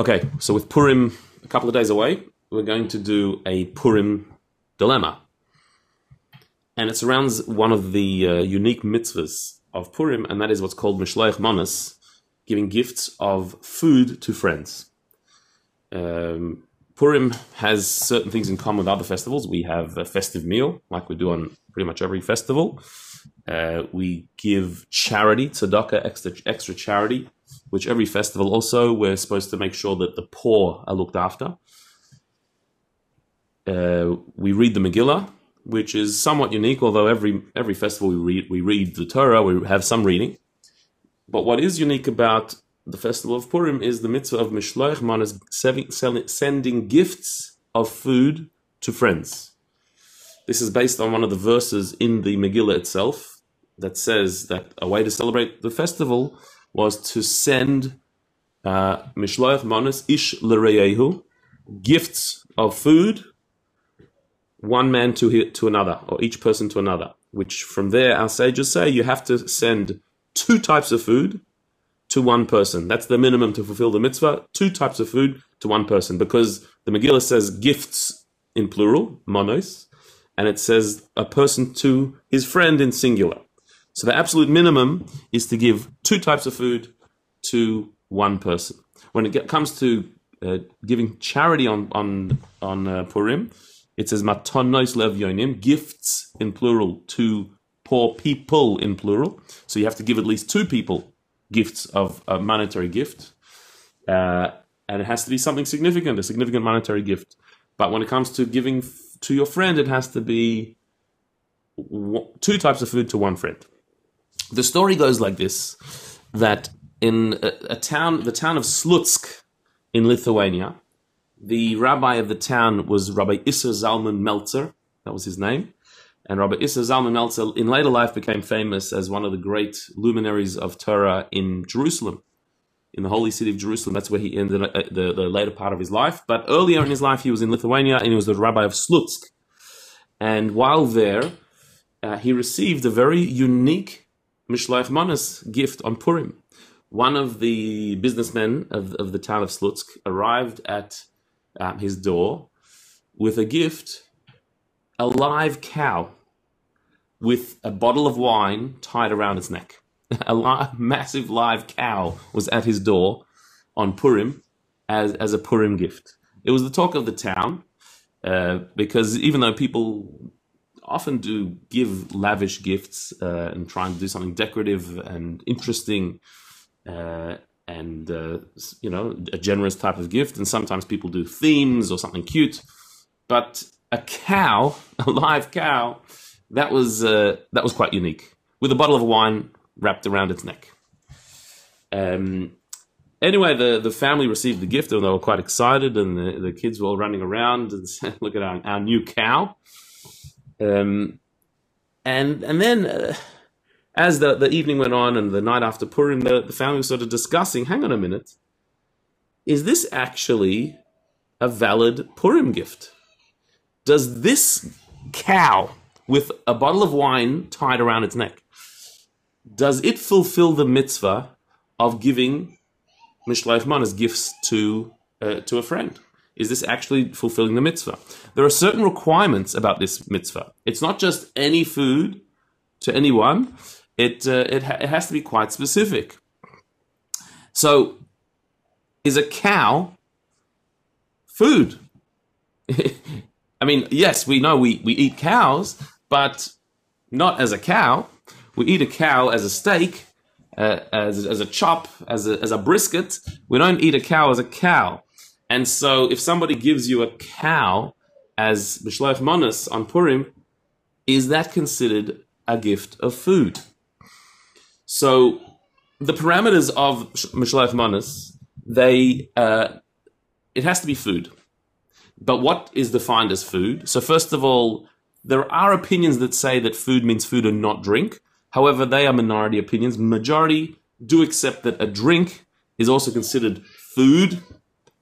Okay, so with Purim a couple of days away, we're going to do a Purim dilemma. And it surrounds one of the uh, unique mitzvahs of Purim, and that is what's called Mishloach Manas, giving gifts of food to friends. Um, Purim has certain things in common with other festivals. We have a festive meal, like we do on pretty much every festival. Uh, we give charity, tzedakah, extra, extra charity, which every festival also, we're supposed to make sure that the poor are looked after. Uh, we read the Megillah, which is somewhat unique, although every every festival we read we read the Torah, we have some reading. But what is unique about the festival of Purim is the mitzvah of Mishloach Manas sending gifts of food to friends. This is based on one of the verses in the Megillah itself that says that a way to celebrate the festival was to send uh, Mishloach Manas Ish L'Reyehu gifts of food one man to to another, or each person to another. Which from there, our sages say you have to send two types of food to one person. That's the minimum to fulfill the mitzvah. Two types of food to one person, because the Megillah says gifts in plural, monos, and it says a person to his friend in singular. So the absolute minimum is to give two types of food to one person. When it comes to uh, giving charity on on on uh, Purim, it says matanos l'evyonim, gifts in plural to poor people in plural. So you have to give at least two people gifts of a monetary gift. Uh, and it has to be something significant, a significant monetary gift. But when it comes to giving f- to your friend, it has to be two types of food to one friend. The story goes like this: that in a, a town, the town of Slutsk in Lithuania, the rabbi of the town was Rabbi Isser Zalman Meltzer. That was his name. And Rabbi Isser Zalman Meltzer, in later life, became famous as one of the great luminaries of Torah in Jerusalem, in the holy city of Jerusalem. That's where he ended uh, the, the later part of his life. But earlier in his life, he was in Lithuania and he was the rabbi of Slutsk. And while there, uh, he received a very unique Mishloach Manas gift on Purim. One of the businessmen of, of the town of Slutsk arrived at um, his door with a gift a live cow with a bottle of wine tied around its neck. a li- massive live cow was at his door on Purim as, as a Purim gift. It was the talk of the town uh, because even though people often do give lavish gifts uh, and try and do something decorative and interesting, uh, and uh, you know a generous type of gift. And sometimes people do themes or something cute. But a cow a live cow that was uh, that was quite unique with a bottle of wine wrapped around its neck. Um, anyway the, the family received the gift and they were quite excited and the, the kids were all running around and said look at our, our new cow um, and and then uh, as the, the evening went on and the night after Purim, the, the family was sort of discussing hang on a minute, is this actually a valid Purim gift? Does this cow with a bottle of wine tied around its neck, does it fulfill the mitzvah of giving Mishloach Manas gifts to, uh, to a friend? Is this actually fulfilling the mitzvah? There are certain requirements about this mitzvah. It's not just any food to anyone it, uh, it, ha- it has to be quite specific. So, is a cow food? I mean, yes, we know we, we eat cows, but not as a cow. We eat a cow as a steak, uh, as, as a chop, as a, as a brisket. We don't eat a cow as a cow. And so, if somebody gives you a cow as Mishloach Manas on Purim, is that considered a gift of food? So the parameters of Mishloach Manas, they uh, it has to be food. But what is defined as food? So first of all, there are opinions that say that food means food and not drink. However, they are minority opinions. Majority do accept that a drink is also considered food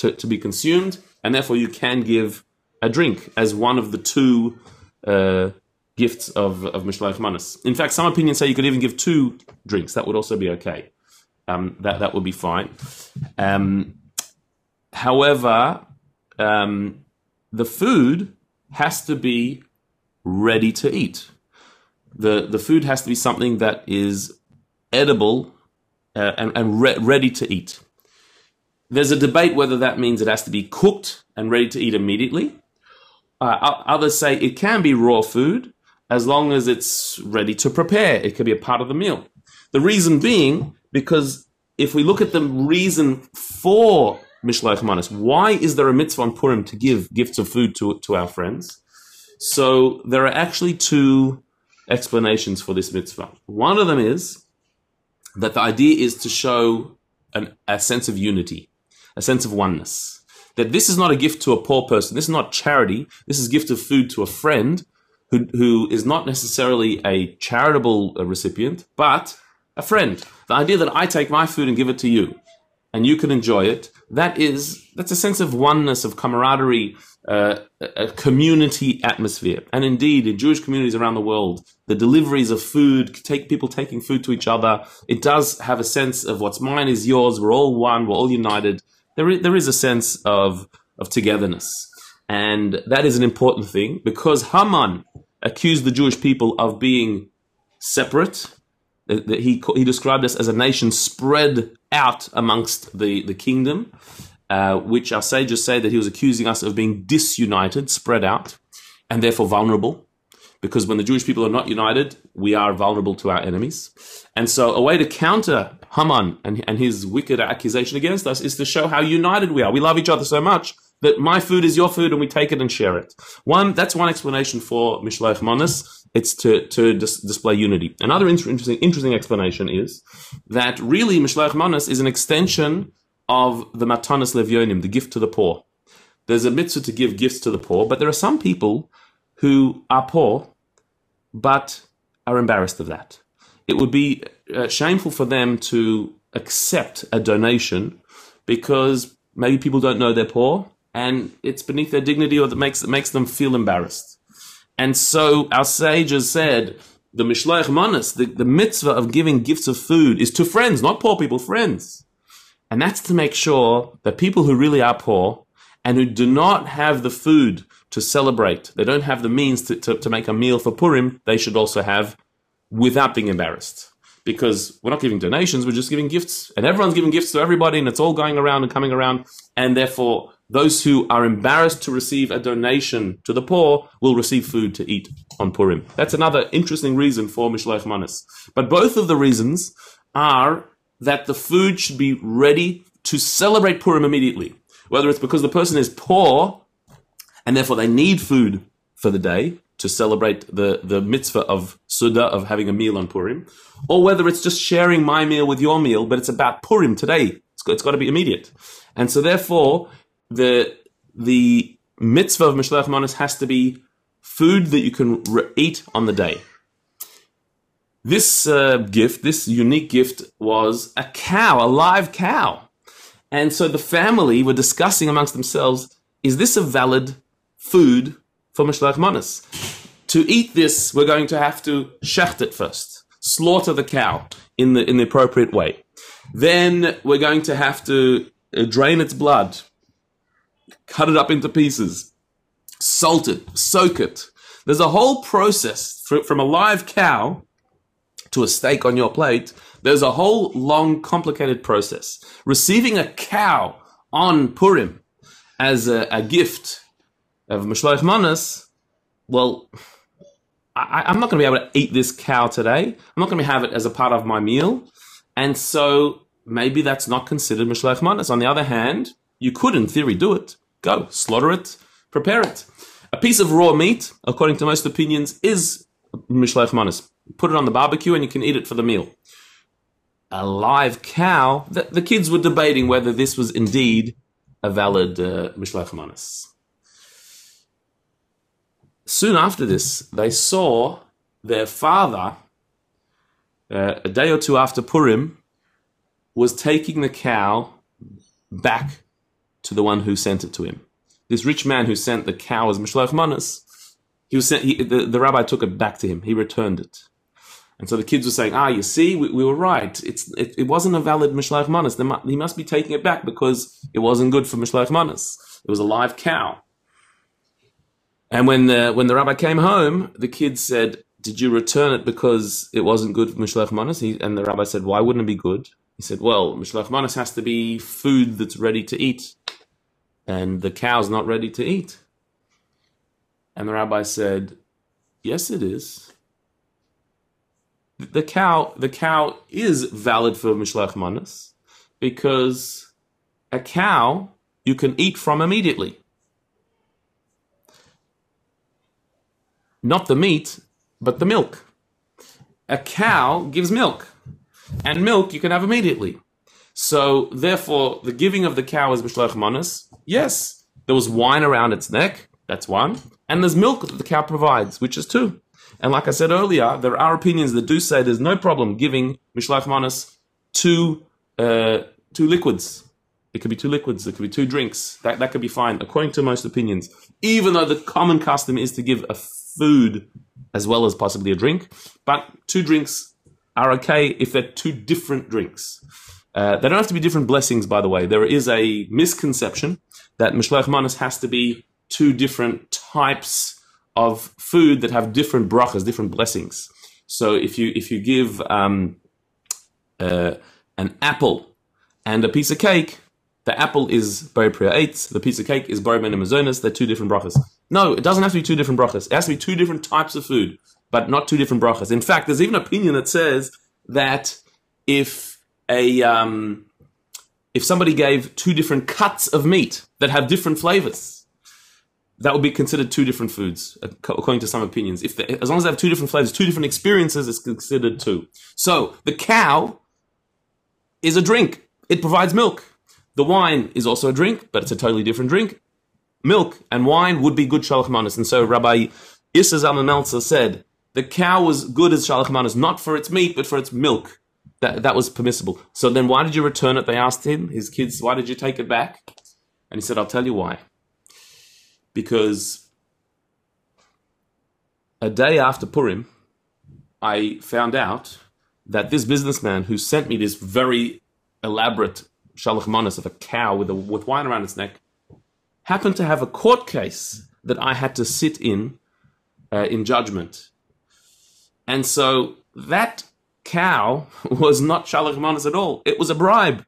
to, to be consumed, and therefore you can give a drink as one of the two uh, gifts of, of Mishloach Manas. In fact, some opinions say you could even give two drinks. That would also be okay. Um, that, that would be fine. Um, however, um, the food has to be ready to eat. The, the food has to be something that is edible uh, and, and re- ready to eat. There's a debate whether that means it has to be cooked and ready to eat immediately. Uh, others say it can be raw food as long as it's ready to prepare. It could be a part of the meal. The reason being because if we look at the reason for Mishloach Manos, why is there a mitzvah on Purim to give gifts of food to, to our friends? So there are actually two explanations for this mitzvah. One of them is that the idea is to show an, a sense of unity, a sense of oneness. That this is not a gift to a poor person. This is not charity. This is gift of food to a friend who, who is not necessarily a charitable recipient, but a friend. The idea that I take my food and give it to you, and you can enjoy it, that is, that's a sense of oneness, of camaraderie, uh, a community atmosphere. And indeed, in Jewish communities around the world, the deliveries of food, take people taking food to each other, it does have a sense of what's mine is yours. We're all one. We're all united. There is, there is a sense of, of togetherness. And that is an important thing because Haman accused the Jewish people of being separate. That he, he described us as a nation spread out amongst the, the kingdom uh, which our sages say that he was accusing us of being disunited, spread out, and therefore vulnerable. Because when the Jewish people are not united, we are vulnerable to our enemies. And so, a way to counter Haman and, and his wicked accusation against us is to show how united we are. We love each other so much that my food is your food and we take it and share it. One, that's one explanation for Mishloach Manas. It's to, to dis- display unity. Another interesting, interesting explanation is that really Mishloach Manas is an extension of the Matanas Levionim, the gift to the poor. There's a mitzvah to give gifts to the poor, but there are some people who are poor but are embarrassed of that. It would be uh, shameful for them to accept a donation because maybe people don't know they're poor and it's beneath their dignity or that makes, it makes them feel embarrassed. And so our sages said, the Mishloach Manas, the, the mitzvah of giving gifts of food is to friends, not poor people, friends. And that's to make sure that people who really are poor and who do not have the food to celebrate, they don't have the means to, to, to make a meal for Purim, they should also have without being embarrassed. Because we're not giving donations, we're just giving gifts. And everyone's giving gifts to everybody, and it's all going around and coming around. And therefore, those who are embarrassed to receive a donation to the poor will receive food to eat on Purim. That's another interesting reason for Mishloach Manas. But both of the reasons are that the food should be ready to celebrate Purim immediately. Whether it's because the person is poor and therefore they need food for the day to celebrate the, the mitzvah of Seudah, of having a meal on Purim, or whether it's just sharing my meal with your meal, but it's about Purim today. It's got, it's got to be immediate. And so therefore, the, the mitzvah of Mishloach Manos has to be food that you can re- eat on the day. This uh, gift, this unique gift, was a cow, a live cow. And so the family were discussing amongst themselves is this a valid food for Mishloach Manas? To eat this, we're going to have to shecht it first, slaughter the cow in the, in the appropriate way. Then we're going to have to uh, drain its blood, cut it up into pieces, salt it, soak it. There's a whole process from a live cow to a steak on your plate, there's a whole long, complicated process. Receiving a cow on Purim as a, a gift of Mishloach Manas, well, I, am not going to be able to eat this cow today. I'm not going to have it as a part of my meal. And so maybe that's not considered Mishloach Manas. On the other hand, you could, in theory, do it. Go, slaughter it, prepare it. A piece of raw meat, according to most opinions, is Mishloach Manas put it on the barbecue and you can eat it for the meal. A live cow, the, the kids were debating whether this was indeed a valid uh, Mishloach Manas. Soon after this, they saw their father, uh, a day or two after Purim, was taking the cow back to the one who sent it to him. This rich man who sent the cow as Mishloach Manas, he was sent, he, the, the rabbi took it back to him. He returned it. And so the kids were saying, ah, you see, we, we were right. It's, it, it wasn't a valid Mishleach Manas. He must be taking it back because it wasn't good for Mishleach Manas. It was a live cow. And when the, when the rabbi came home, the kids said, did you return it because it wasn't good for Mishleach Manas? And the rabbi said, why wouldn't it be good? He said, well, Mishleach Manas has to be food that's ready to eat. And the cow's not ready to eat. And the rabbi said, yes, it is the cow the cow is valid for mishlach manas because a cow you can eat from immediately. Not the meat, but the milk. A cow gives milk, and milk you can have immediately. So therefore, the giving of the cow is mishlach manas. Yes, there was wine around its neck. That's one, and there's milk that the cow provides, which is two. And like I said earlier, there are opinions that do say there's no problem giving Mishlach Manas two, uh, two liquids. It could be two liquids, it could be two drinks. That, that could be fine, according to most opinions. Even though the common custom is to give a food as well as possibly a drink. But two drinks are okay if they're two different drinks. Uh, they don't have to be different blessings, by the way. There is a misconception that Mishloach Manas has to be two different types of food that have different brachas, different blessings. So if you if you give um, uh, an apple and a piece of cake, the apple is Borei Pri Ha'etz, the piece of cake is Borei Minei Mezonos, they're two different brachas. No, it doesn't have to be two different brachas. It has to be two different types of food, but not two different brachas. In fact, there's even an opinion that says that if a um, if somebody gave two different cuts of meat that have different flavors, that would be considered two different foods, according to some opinions. If they, as long as they have two different flavors, two different experiences, it's considered two. So the cow is a drink; it provides milk. The wine is also a drink, but it's a totally different drink. Milk and wine would be good shalach manas, and so Rabbi Isser Zalman Meltzer said the cow was good as shalach not for its meat, but for its milk. That that was permissible. So then, why did you return it? They asked him, his kids, why did you take it back? And he said, I'll tell you why because a day after Purim, I found out that this businessman who sent me this very elaborate shalach manas of a cow with, a, with wine around its neck happened to have a court case that I had to sit in uh, in judgment. And so that cow was not shalach manas at all. It was a bribe.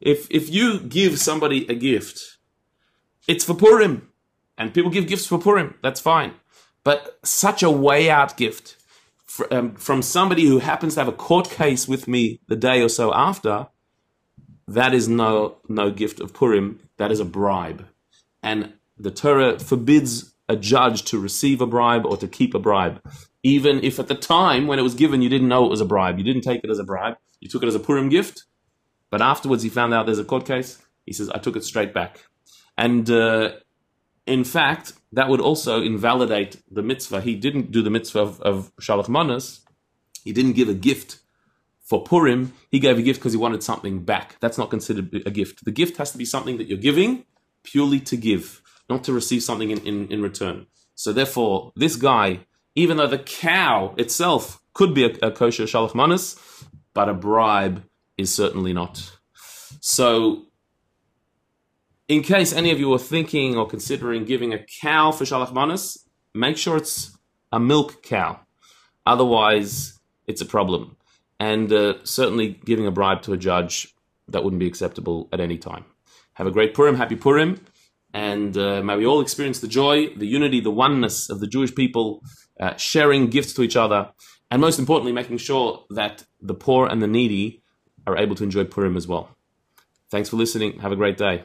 If, if you give somebody a gift, it's for Purim and people give gifts for Purim. That's fine, but such a way out gift for, um, from somebody who happens to have a court case with me the day or so after. That is no no gift of Purim. That is a bribe, and the Torah forbids a judge to receive a bribe or to keep a bribe, even if at the time when it was given you didn't know it was a bribe. You didn't take it as a bribe. You took it as a Purim gift, but afterwards he found out there's a court case. He says, "I took it straight back," and uh, in fact, that would also invalidate the mitzvah. He didn't do the mitzvah of, of Shalach Manas. He didn't give a gift for Purim. He gave a gift because he wanted something back. That's not considered a gift. The gift has to be something that you're giving purely to give, not to receive something in, in, in return. So therefore, this guy, even though the cow itself could be a, a kosher Shalach Manas, but a bribe is certainly not. So in case any of you are thinking or considering giving a cow for Shalach Manas, make sure it's a milk cow. Otherwise, it's a problem. And uh, certainly giving a bribe to a judge, that wouldn't be acceptable at any time. Have a great Purim, happy Purim, and uh, may we all experience the joy, the unity, the oneness of the Jewish people, uh, sharing gifts to each other, and most importantly, making sure that the poor and the needy are able to enjoy Purim as well. Thanks for listening. Have a great day.